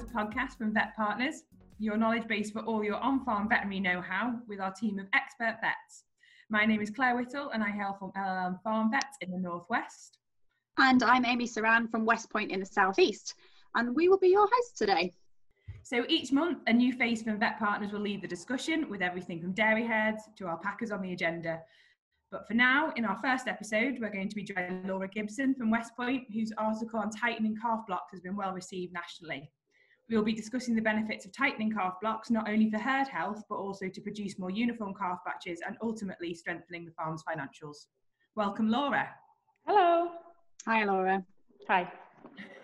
Farmers podcast from Vet Partners, your knowledge base for all your on farm veterinary know how with our team of expert vets. My name is Claire Whittle and I hail from LLM Farm Vets in the Northwest. And I'm Ami Sawran from Westpoint in the Southeast, and we will be your hosts today. So each month, a new face from Vet Partners will lead the discussion with everything from dairy herds to alpacas on the agenda. But for now, in our first episode, we're going to be joined Laura Gibson from Westpoint, whose article on tightening calf blocks has been well received nationally. We will be discussing the benefits of tightening calf blocks, not only for herd health, but also to produce more uniform calf batches and ultimately strengthening the farm's financials. Welcome, Laura. Hello. Hi, Laura. Hi.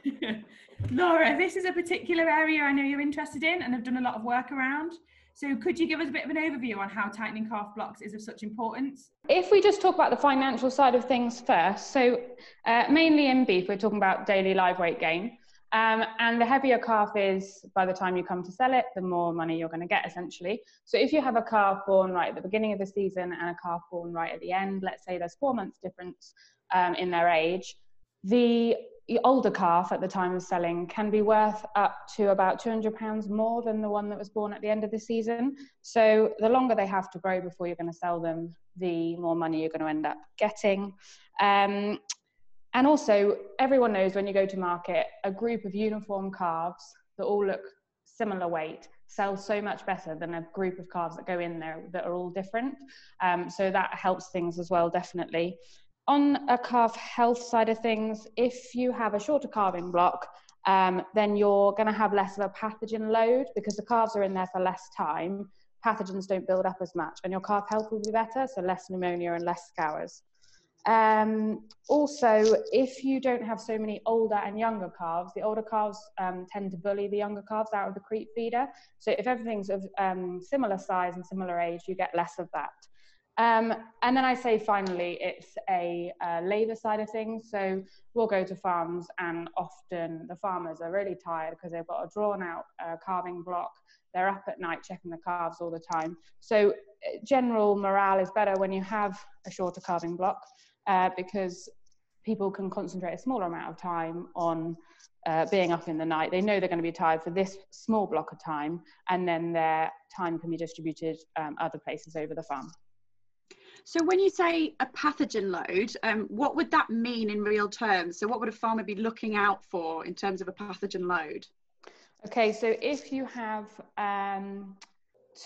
Laura, this is a particular area I know you're interested in and have done a lot of work around. So could you give us a bit of an overview on how tightening calf blocks is of such importance? If we just talk about the financial side of things first, so uh, mainly in beef, we're talking about daily live weight gain. Um, and the heavier calf is, by the time you come to sell it, the more money you're going to get essentially. So if you have a calf born right at the beginning of the season and a calf born right at the end, let's say there's four months difference um, in their age, the older calf at the time of selling can be worth up to about 200 pounds more than the one that was born at the end of the season so the longer they have to grow before you're going to sell them the more money you're going to end up getting um, and also everyone knows when you go to market a group of uniform calves that all look similar weight sell so much better than a group of calves that go in there that are all different um, so that helps things as well definitely on a calf health side of things, if you have a shorter calving block, um, then you're going to have less of a pathogen load because the calves are in there for less time. Pathogens don't build up as much, and your calf health will be better, so less pneumonia and less scours. Um, also, if you don't have so many older and younger calves, the older calves um, tend to bully the younger calves out of the creep feeder. So if everything's of um, similar size and similar age, you get less of that. Um, and then I say finally, it's a uh, labour side of things. So we'll go to farms, and often the farmers are really tired because they've got a drawn out uh, calving block. They're up at night checking the calves all the time. So uh, general morale is better when you have a shorter calving block uh, because people can concentrate a smaller amount of time on uh, being up in the night. They know they're going to be tired for this small block of time, and then their time can be distributed um, other places over the farm. So when you say a pathogen load, um, what would that mean in real terms? So what would a farmer be looking out for in terms of a pathogen load? Okay, so if you have um,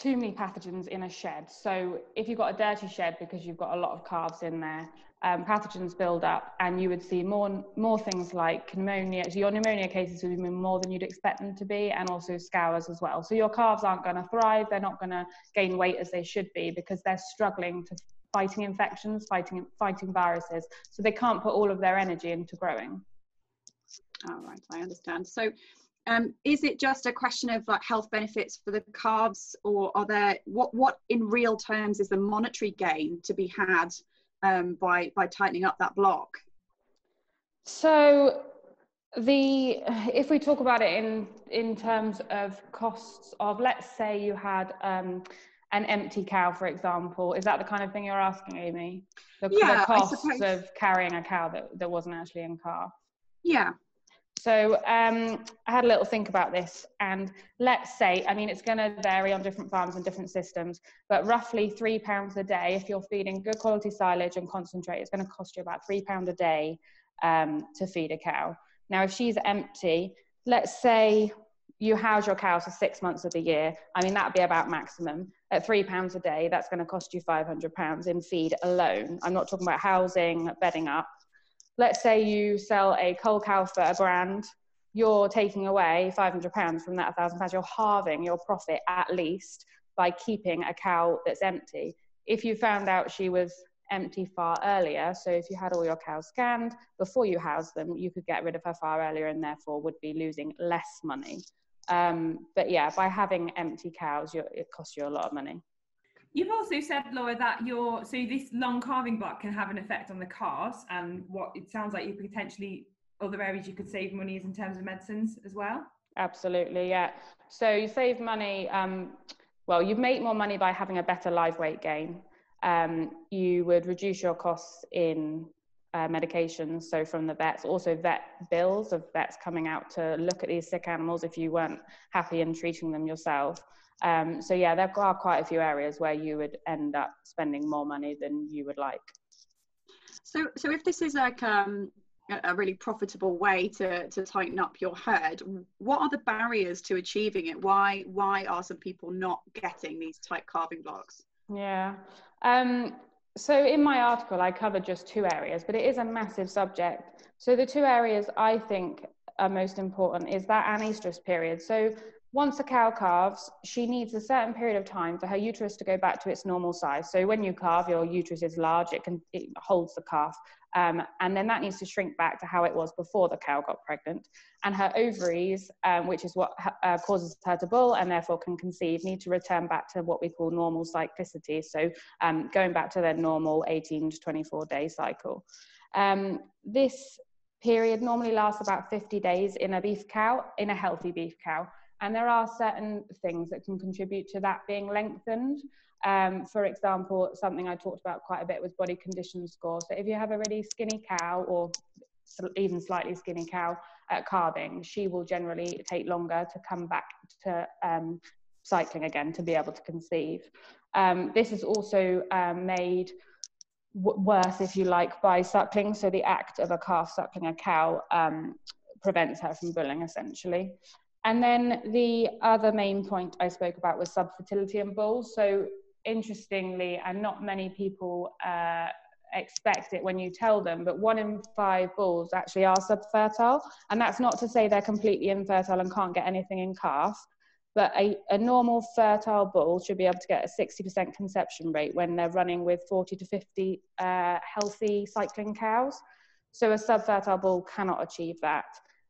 too many pathogens in a shed, so if you've got a dirty shed because you've got a lot of calves in there, um, pathogens build up and you would see more more things like pneumonia. So your pneumonia cases would be more than you'd expect them to be, and also scours as well. So your calves aren't going to thrive. They're not going to gain weight as they should be because they're struggling to fighting infections, fighting fighting viruses. So they can't put all of their energy into growing. All right, I understand. So um, is it just a question of like health benefits for the calves or are there what what in real terms is the monetary gain to be had um, by by tightening up that block so the if we talk about it in in terms of costs of let's say you had um, an empty cow, for example. Is that the kind of thing you're asking, Ami? The, yeah, the costs of carrying a cow that, that wasn't actually in calf. Yeah. So um, I had a little think about this, and let's say, I mean, it's going to vary on different farms and different systems, but roughly three pounds a day. If you're feeding good quality silage and concentrate, it's going to cost you about three pound a day um, to feed a cow. Now, if she's empty, let's say you house your cows for six months of the year. I mean, that'd be about maximum at three pounds a day, that's going to cost you 500 pounds in feed alone. I'm not talking about housing, bedding up. Let's say you sell a cull cow for a grand, you're taking away 500 pounds from that 1,000 pounds. You're halving your profit at least by keeping a cow that's empty. If you found out she was empty far earlier, so if you had all your cows scanned before you housed them, you could get rid of her far earlier and therefore would be losing less money. Um, but yeah, by having empty cows, it costs you a lot of money. You've also said, Laura, that your so this long calving block can have an effect on the calves, and what it sounds like you potentially other areas you could save money is in terms of medicines as well. Absolutely, yeah. So you save money. Um, well, you make more money by having a better live weight gain. Um, you would reduce your costs in uh, medications, so from the vets, also vet bills of vets coming out to look at these sick animals if you weren't happy in treating them yourself. Um, so yeah, there are quite a few areas where you would end up spending more money than you would like. So, so if this is like um, a really profitable way to, to tighten up your herd, what are the barriers to achieving it? Why why are some people not getting these tight calving blocks? Yeah. Um, so in my article, I covered just two areas, but it is a massive subject. So the two areas I think are most important is that anestrus period. So once a cow calves, she needs a certain period of time for her uterus to go back to its normal size. So when you calve, your uterus is large; it can it holds the calf, um, and then that needs to shrink back to how it was before the cow got pregnant. And her ovaries, um, which is what uh, causes her to bull and therefore can conceive, need to return back to what we call normal cyclicity. So um, going back to their normal 18 to 24 day cycle. Um, this period normally lasts about 50 days in a beef cow, in a healthy beef cow. And there are certain things that can contribute to that being lengthened. Um, for example, something I talked about quite a bit was body condition score. So if you have a really skinny cow or even slightly skinny cow at calving, she will generally take longer to come back to um, cycling again to be able to conceive. Um, this is also um, made worse, if you like, by suckling. So the act of a calf suckling a cow um, prevents her from bulling essentially. And then the other main point I spoke about was subfertility in bulls. So interestingly, and not many people uh, expect it when you tell them, but one in five bulls actually are subfertile. And that's not to say they're completely infertile and can't get anything in calf, but a, a normal fertile bull should be able to get a 60% conception rate when they're running with 40 to 50 uh, healthy cycling cows. So a subfertile bull cannot achieve that.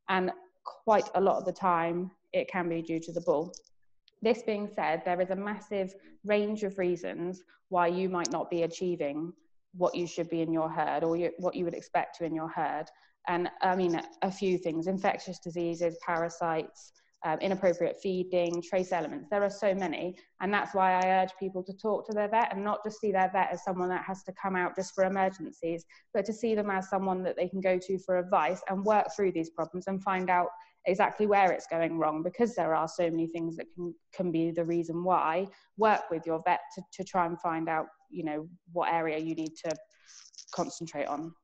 And quite a lot of the time it can be due to the bull. This being said, there is a massive range of reasons why you might not be achieving what you should be in your herd or you, what you would expect to in your herd. And I mean, a few things infectious diseases, parasites, um, inappropriate feeding, trace elements. There are so many. And that's why I urge people to talk to their vet and not just see their vet as someone that has to come out just for emergencies, but to see them as someone that they can go to for advice and work through these problems and find out exactly where it's going wrong because there are so many things that can, can be the reason why. Work with your vet to, to try and find out, you know, what area you need to concentrate on.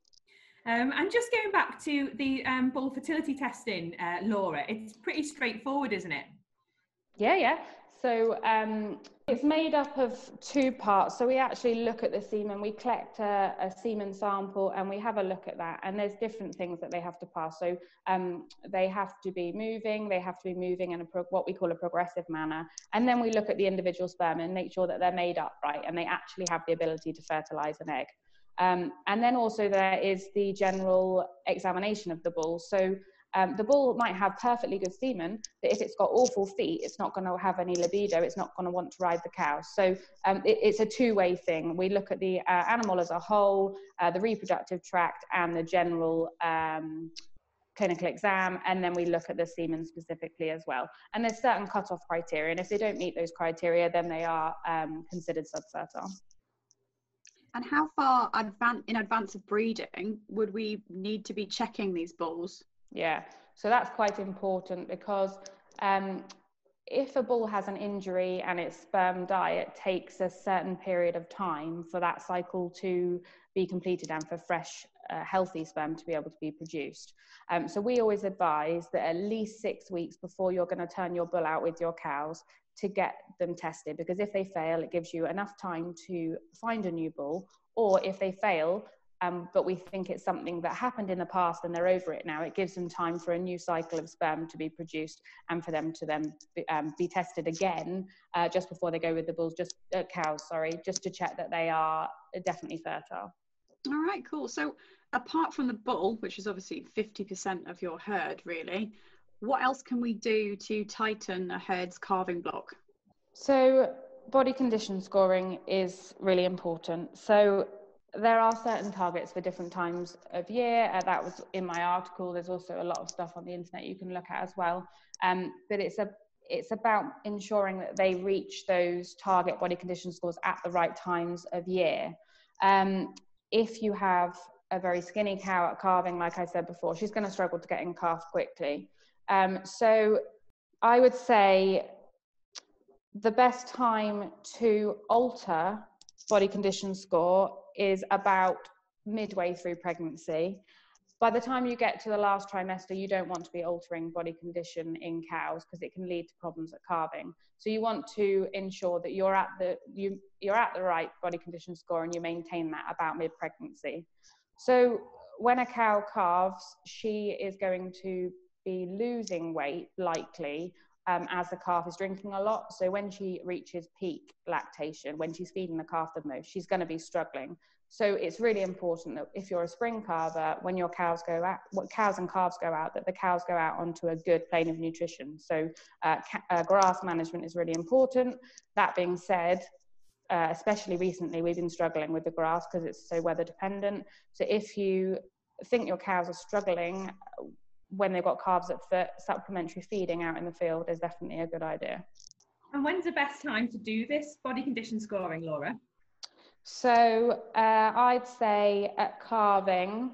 Um, and just going back to the um, bull fertility testing, uh, Laura, it's pretty straightforward, isn't it? Yeah, yeah. So um, it's made up of two parts. So we actually look at the semen, we collect a, a, semen sample and we have a look at that. And there's different things that they have to pass. So um, they have to be moving, they have to be moving in a pro- what we call a progressive manner. And then we look at the individual sperm and make sure that they're made up right and they actually have the ability to fertilize an egg. Um, and then also there is the general examination of the bull. So um, the bull might have perfectly good semen, but if it's got awful feet, it's not going to have any libido. It's not going to want to ride the cow. So um, it, it's a two-way thing. We look at the uh, animal as a whole, uh, the reproductive tract, and the general um, clinical exam, and then we look at the semen specifically as well. And there's certain cut-off criteria, and if they don't meet those criteria, then they are um, considered subfertile. And how far advan- in advance of breeding would we need to be checking these bulls? Yeah, so that's quite important because um, if a bull has an injury and its sperm die, it takes a certain period of time for that cycle to be completed and for fresh, uh, healthy sperm to be able to be produced. Um, so we always advise that at least six weeks before you're going to turn your bull out with your cows, to get them tested because if they fail, it gives you enough time to find a new bull, or if they fail, um, but we think it's something that happened in the past and they're over it now, it gives them time for a new cycle of sperm to be produced and for them to then be, um, be tested again uh, just before they go with the bulls, just uh, cows, sorry, just to check that they are definitely fertile. All right, cool. So apart from the bull, which is obviously 50% of your herd, really, what else can we do to tighten a herd's calving block? So, body condition scoring is really important. So, there are certain targets for different times of year. Uh, that was in my article. There's also a lot of stuff on the internet you can look at as well. Um, but it's a it's about ensuring that they reach those target body condition scores at the right times of year. Um, if you have a very skinny cow at calving, like I said before, she's going to struggle to get in calf quickly. Um, so I would say the best time to alter body condition score is about midway through pregnancy. By the time you get to the last trimester, you don't want to be altering body condition in cows because it can lead to problems at calving. So you want to ensure that you're at the you you're at the right body condition score and you maintain that about mid pregnancy. So when a cow calves, she is going to be losing weight likely um, as the calf is drinking a lot. So when she reaches peak lactation, when she's feeding the calf the most, she's going to be struggling. So it's really important that if you're a spring calver, when your cows go out, what cows and calves go out, that the cows go out onto a good plane of nutrition. So uh, ca- uh, grass management is really important. That being said, uh, especially recently, we've been struggling with the grass because it's so weather dependent. So if you think your cows are struggling when they've got calves at foot, supplementary feeding out in the field is definitely a good idea. And when's the best time to do this body condition scoring, Laura? So uh, I'd say at calving,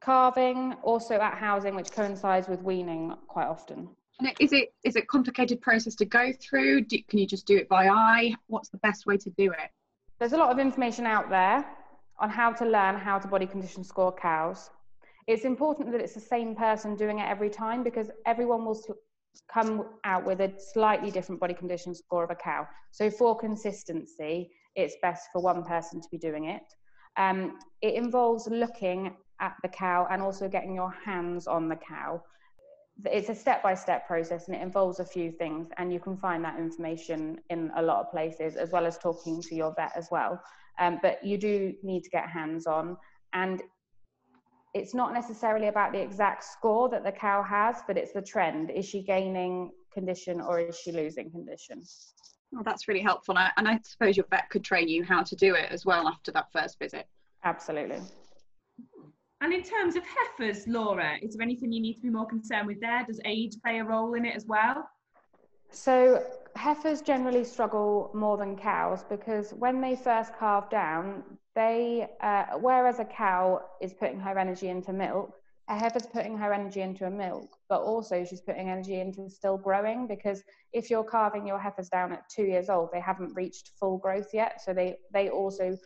calving, also at housing, which coincides with weaning quite often. And is it is it complicated process to go through? Do, can you just do it by eye? What's the best way to do it? There's a lot of information out there on how to learn how to body condition score cows. It's important that it's the same person doing it every time because everyone will come out with a slightly different body condition score of a cow. So for consistency, it's best for one person to be doing it. Um, it involves looking at the cow and also getting your hands on the cow. It's a step by step process and it involves a few things, and you can find that information in a lot of places as well as talking to your vet as well. Um, but you do need to get hands on, and it's not necessarily about the exact score that the cow has, but it's the trend. Is she gaining condition or is she losing condition? Oh, that's really helpful. And I suppose your vet could train you how to do it as well after that first visit. Absolutely. And in terms of heifers, Laura, is there anything you need to be more concerned with there? Does age play a role in it as well? So heifers generally struggle more than cows because when they first calve down, they, uh, whereas a cow is putting her energy into milk, a heifer's putting her energy into a milk, but also she's putting energy into still growing because if you're calving your heifers down at two years old, they haven't reached full growth yet. So they, they also,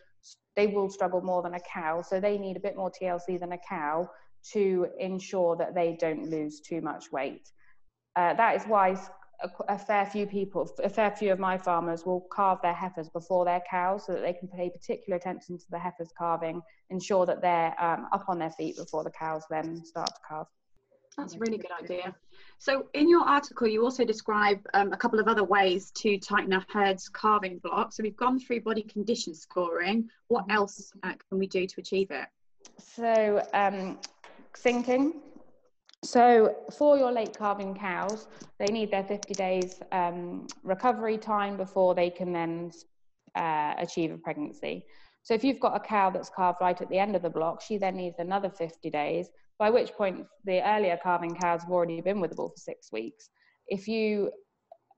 they will struggle more than a cow. So they need a bit more TLC than a cow to ensure that they don't lose too much weight. Uh, that is why a, a, fair few people, a fair few of my farmers will calve their heifers before their cows so that they can pay particular attention to the heifers calving, ensure that they're um, up on their feet before the cows then start to calve. That's a really good idea. So, in your article, you also describe um, a couple of other ways to tighten a herd's calving block. So, we've gone through body condition scoring. What else uh, can we do to achieve it? So, um, syncing so for your late calving cows, they need their 50 days um, recovery time before they can then uh, achieve a pregnancy. So if you've got a cow that's calved right at the end of the block, she then needs another 50 days, by which point the earlier calving cows have already been with the bull for six weeks. If you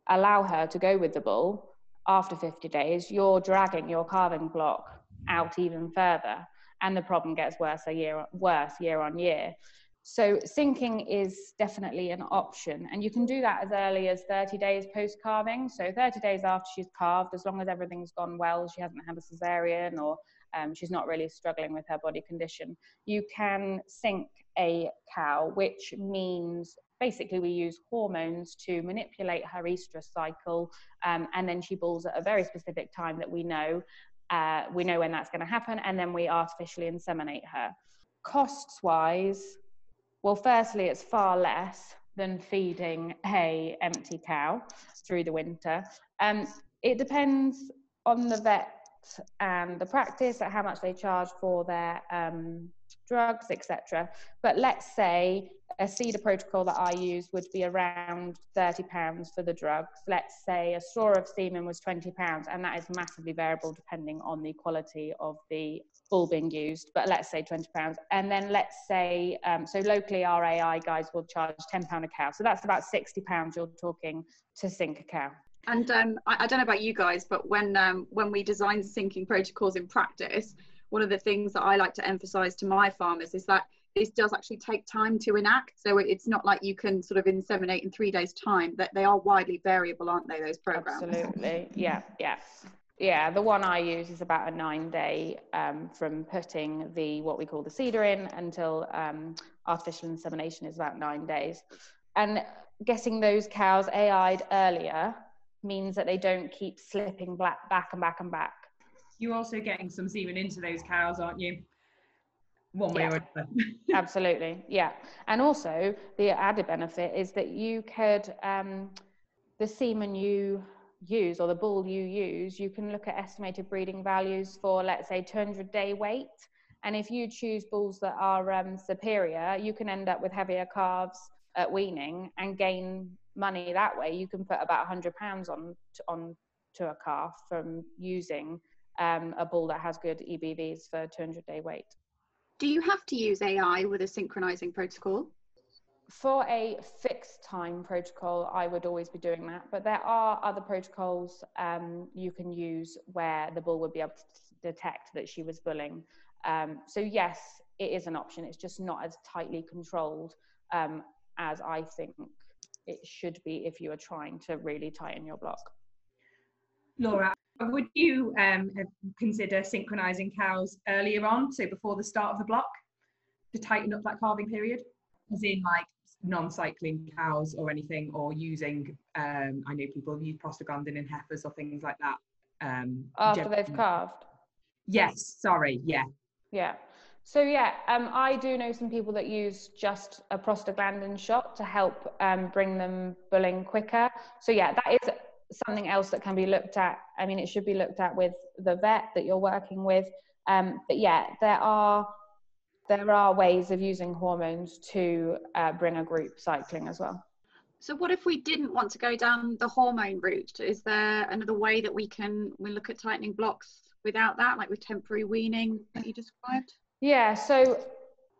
allow her to go with the bull after 50 days, you're dragging your calving block out even further, and the problem gets worse a year worse year on year. So syncing is definitely an option, and you can do that as early as 30 days post calving. So 30 days after she's calved, as long as everything's gone well, she hasn't had a cesarean or um, she's not really struggling with her body condition, you can sync a cow, which means basically we use hormones to manipulate her estrus cycle, um, and then she bulls at a very specific time that we know. Uh, we know when that's going to happen, and then we artificially inseminate her. Costs wise, well, firstly, it's far less than feeding a empty cow through the winter. Um, it depends on the vet and the practice at how much they charge for their um, drugs, etc. But let's say a CIDR protocol that I use would be around £30 for the drugs. Let's say a straw of semen was £20, and that is massively variable depending on the quality of the bull being used, but let's say £20. And then let's say, um, so locally our AI guys will charge £10 a cow. So that's about £60 you're talking to sync a cow. And um, I, I, don't know about you guys, but when um, when we design syncing protocols in practice, one of the things that I like to emphasize to my farmers is that this does actually take time to enact. So it's not like you can sort of inseminate in three days' time. That they are widely variable, aren't they? Those programs. Absolutely. Yeah. Yeah. Yeah. The one I use is about a nine day um, from putting the what we call the CIDR in until um, artificial insemination is about nine days. And getting those cows AI'd earlier means that they don't keep slipping back, back and back and back. You're also getting some semen into those cows, aren't you? One way Yeah. or another. Absolutely, yeah. And also, the added benefit is that you could, um, the semen you use or the bull you use, you can look at estimated breeding values for, let's say, 200 day weight. And if you choose bulls that are um, superior, you can end up with heavier calves at weaning and gain money that way. You can put about 100 pounds on on to a calf from using um, a bull that has good EBVs for 200 day weight. Do you have to use AI with a synchronizing protocol? For a fixed time protocol, I would always be doing that. But there are other protocols um, you can use where the bull would be able to detect that she was bulling. Um, so yes, it is an option. It's just not as tightly controlled um, as I think it should be if you are trying to really tighten your block. Laura, would you um, consider synchronizing cows earlier on, so before the start of the block, to tighten up that calving period? As in, like non-cycling cows or anything, or using, um, I know people use prostaglandin in heifers or things like that. Um, After gen- they've calved. Yes, sorry, yeah. Yeah. So yeah, um, I do know some people that use just a prostaglandin shot to help um, bring them bulling quicker. So yeah, that is something else that can be looked at. I mean, it should be looked at with the vet that you're working with. Um, but yeah, there are there are ways of using hormones to uh, bring a group cycling as well. So what if we didn't want to go down the hormone route? Is there another way that we can we look at tightening blocks without that, like with temporary weaning that you described? Yeah, so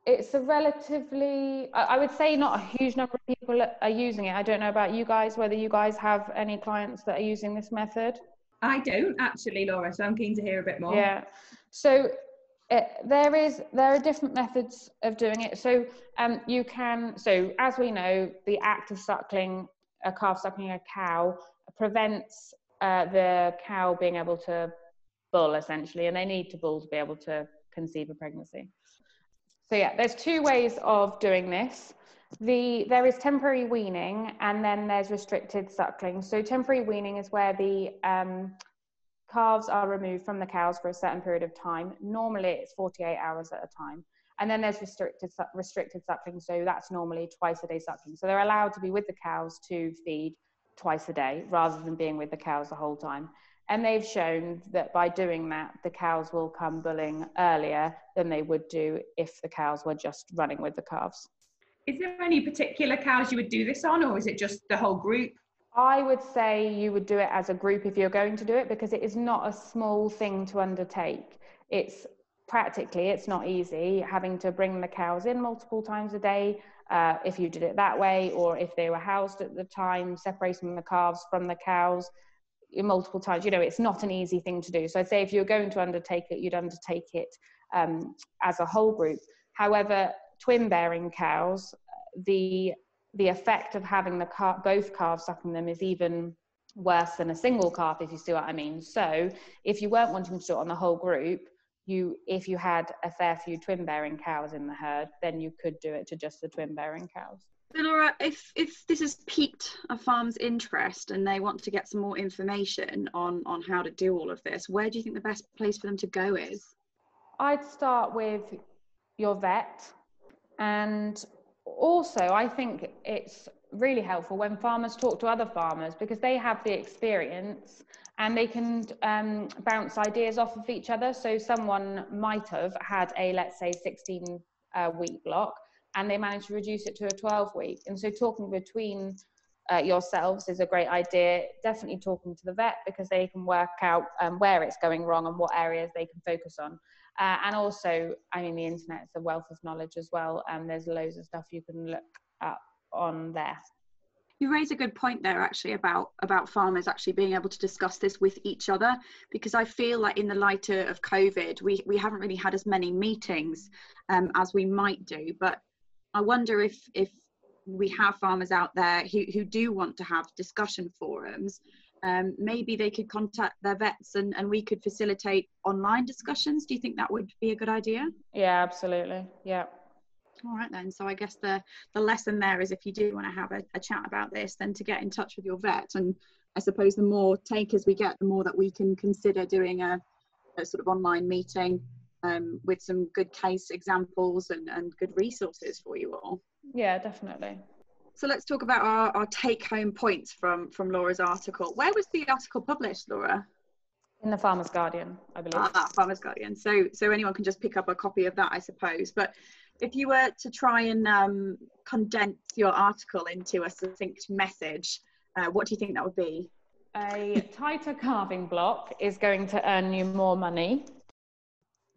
it's a relatively, I I would say not a huge number of people are using it. I don't know about you guys, whether you guys have any clients that are using this method. I don't actually, Laura, so I'm keen to hear a bit more. Yeah. So uh, there is there are different methods of doing it. So um, you can so as we know, the act of suckling a calf suckling a cow prevents uh, the cow being able to bull essentially, and they need to bull to be able to conceive a pregnancy. So yeah, there's two ways of doing this. The there is temporary weaning and then there's restricted suckling. So temporary weaning is where the um, calves are removed from the cows for a certain period of time. Normally it's 48 hours at a time. And then there's restricted restricted suckling. So that's normally twice a day suckling. So they're allowed to be with the cows to feed twice a day rather than being with the cows the whole time. And they've shown that by doing that, the cows will come bulling earlier than they would do if the cows were just running with the calves. Is there any particular cows you would do this on, or is it just the whole group? I would say you would do it as a group if you're going to do it because it is not a small thing to undertake. It's practically it's not easy having to bring the cows in multiple times a day uh, if you did it that way or if they were housed at the time separating the calves from the cows multiple times. You know it's not an easy thing to do. So i'd say if you're going to undertake it you'd undertake it um, as a whole group. However twin bearing cows the the effect of having the cal- both calves sucking them is even worse than a single calf if you see what i mean so if you weren't wanting to do it on the whole group you if you had a fair few twin bearing cows in the herd then you could do it to just the twin bearing cows So Laura, if if this has piqued a farm's interest and they want to get some more information on on how to do all of this, where do you think the best place for them to go is? I'd start with your vet. And also, I think it's really helpful when farmers talk to other farmers because they have the experience and they can um, bounce ideas off of each other. So, someone might have had a, let's say, 16 uh, week block and they managed to reduce it to a 12 week. And so, talking between uh, yourselves is a great idea. Definitely talking to the vet because they can work out um, where it's going wrong and what areas they can focus on. Uh, and also, I mean, the internet is a wealth of knowledge as well. Um, there's loads of stuff you can look up on there. you raise a good point there actually about about farmers actually being able to discuss this with each other because i feel like in the light of covid we we haven't really had as many meetings um, as we might do but i wonder if if we have farmers out there who, who do want to have discussion forums. Um, maybe they could contact their vets and, and we could facilitate online discussions. Do you think that would be a good idea? Yeah absolutely. Yeah. All right then. So I guess the the lesson there is if you do want to have a, a chat about this, then to get in touch with your vet. And I suppose the more takers we get, the more that we can consider doing a, a sort of online meeting um, with some good case examples and, and good resources for you all. Yeah, definitely. So let's talk about our, our take home points from from Laura's article. Where was the article published, Laura? In the Farmer's Guardian, I believe. Ah, Farmer's Guardian. So so anyone can just pick up a copy of that, I suppose. But if you were to try and um, condense your article into a succinct message, uh, what do you think that would be? A tighter calving block is going to earn you more money.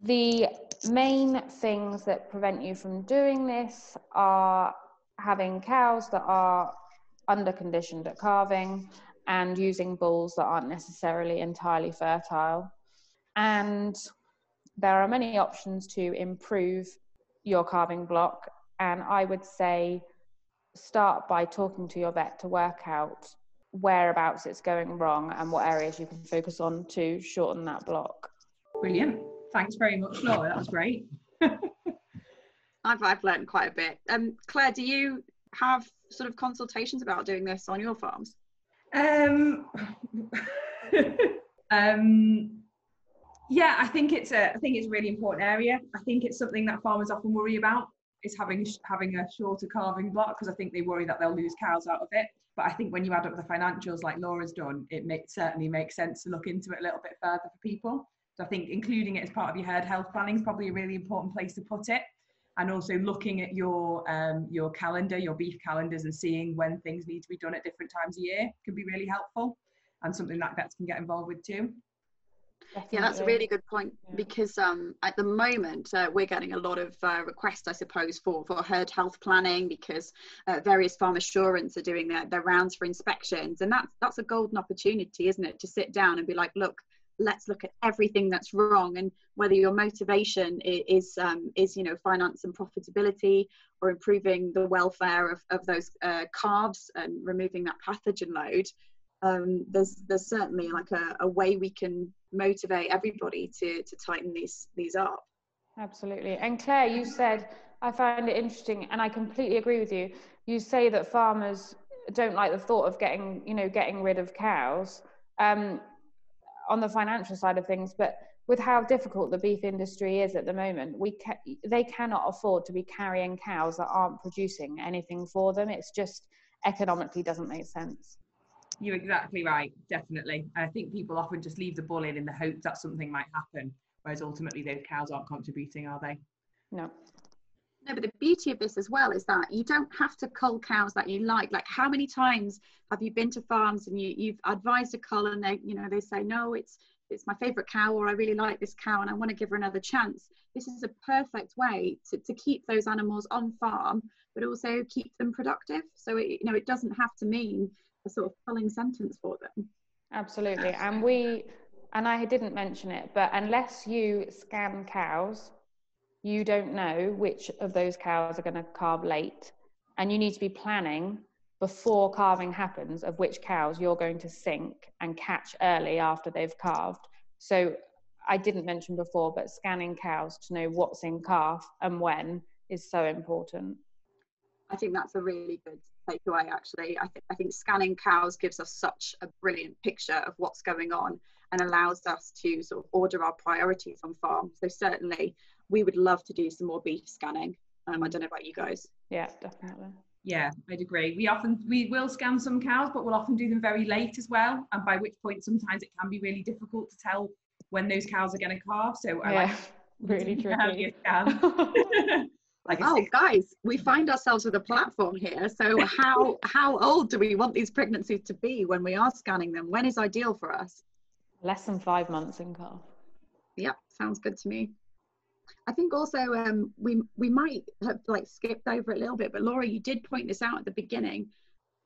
The main things that prevent you from doing this are having cows that are under conditioned at calving and using bulls that aren't necessarily entirely fertile. And there are many options to improve your calving block. And I would say start by talking to your vet to work out whereabouts it's going wrong and what areas you can focus on to shorten that block. Brilliant. Thanks very much, Laura. That was great. I've, I've learned quite a bit. Um, Claire, do you have sort of consultations about doing this on your farms? Um, um, yeah, I think it's a I think it's a really important area. I think it's something that farmers often worry about is having having a shorter calving block because I think they worry that they'll lose cows out of it. But I think when you add up the financials like Laura's done, it makes certainly makes sense to look into it a little bit further for people. So I think including it as part of your herd health planning is probably a really important place to put it. And also looking at your um, your calendar, your beef calendars, and seeing when things need to be done at different times a year can be really helpful, and something that vets can get involved with too. Definitely. Yeah, that's a really good point yeah. because um, at the moment uh, we're getting a lot of uh, requests, I suppose, for, for herd health planning because uh, various farm assurance are doing their, their rounds for inspections. And that's, that's a golden opportunity, isn't it? To sit down and be like, look, let's look at everything that's wrong and whether your motivation is, um, is you know, finance and profitability or improving the welfare of, of those uh, calves and removing that pathogen load um, there's there's certainly like a, a way we can motivate everybody to to tighten these these up. Absolutely. And Claire, you said I find it interesting, and I completely agree with you. You say that farmers don't like the thought of getting you know getting rid of cows um, on the financial side of things, but with how difficult the beef industry is at the moment, we ca- they cannot afford to be carrying cows that aren't producing anything for them. It's just economically doesn't make sense. You're exactly right, definitely. I think people often just leave the bull in in the hope that something might happen, whereas ultimately those cows aren't contributing, are they? No. No, but the beauty of this as well is that you don't have to cull cows that you like. Like, how many times have you been to farms and you, you've advised a cull and they, you know, they say, no, it's it's my favorite cow, or I really like this cow and I want to give her another chance. This is a perfect way to, to keep those animals on farm, but also keep them productive. So it, you know, it doesn't have to mean a sort of pulling sentence for them. Absolutely. And we, and I didn't mention it, but unless you scan cows, you don't know which of those cows are going to calve late. And you need to be planning before calving happens of which cows you're going to sync and catch early after they've calved. So I didn't mention before, but scanning cows to know what's in calf and when is so important. I think that's a really good takeaway actually I, th- I think scanning cows gives us such a brilliant picture of what's going on and allows us to sort of order our priorities on farm so certainly we would love to do some more beef scanning. Um, i don't know about you guys. Yeah definitely. Yeah i'd agree. We often we will scan some cows but we'll often do them very late as well. And by which point sometimes it can be really difficult to tell when those cows are going to calve. So yeah, I like really tricky. like oh guys we find ourselves with a platform here. So how how old do we want these pregnancies to be when we are scanning them? When is ideal for us? Less than five months in calf. Yep, sounds good to me i think also um, we we might have like skipped over a little bit but laura you did point this out at the beginning.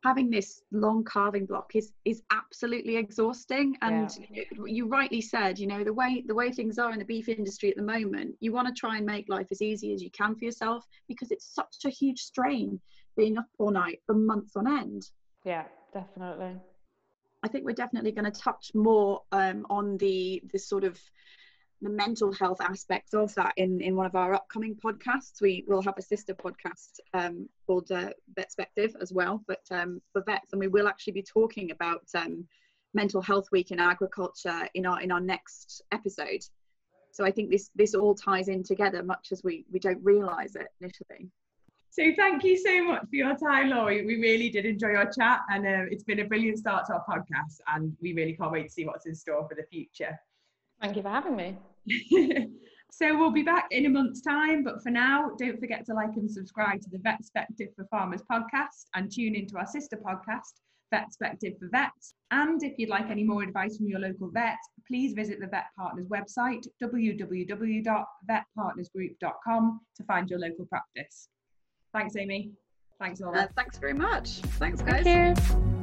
Having this long calving block is is absolutely exhausting. And yeah. you, you rightly said you know the way the way things are in the beef industry at the moment you want to try and make life as easy as you can for yourself because it's such a huge strain being up all night for months on end. Yeah definitely. I think we're definitely going to touch more um, on the the sort of the mental health aspects of that in, in one of our upcoming podcasts. We will have a sister podcast um, called uh, Vetspective as well, but um, for vets, and we will actually be talking about um, mental health week in agriculture in our in our next episode. So I think this this all ties in together, much as we we don't realise it initially. So thank you so much for your time, Laurie. We really did enjoy our chat, and uh, it's been a brilliant start to our podcast, and we really can't wait to see what's in store for the future. Thank you for having me. so we'll be back in a month's time, but for now, don't forget to like and subscribe to the Vetspective for Farmers podcast and tune into our sister podcast, Vetspective for Vets. And if you'd like any more advice from your local vet, please visit the Vet Partners website, www.vetpartnersgroup.com, to find your local practice. Thanks, Ami. Thanks, all. Uh, thanks very much. Thanks, guys. Thank you.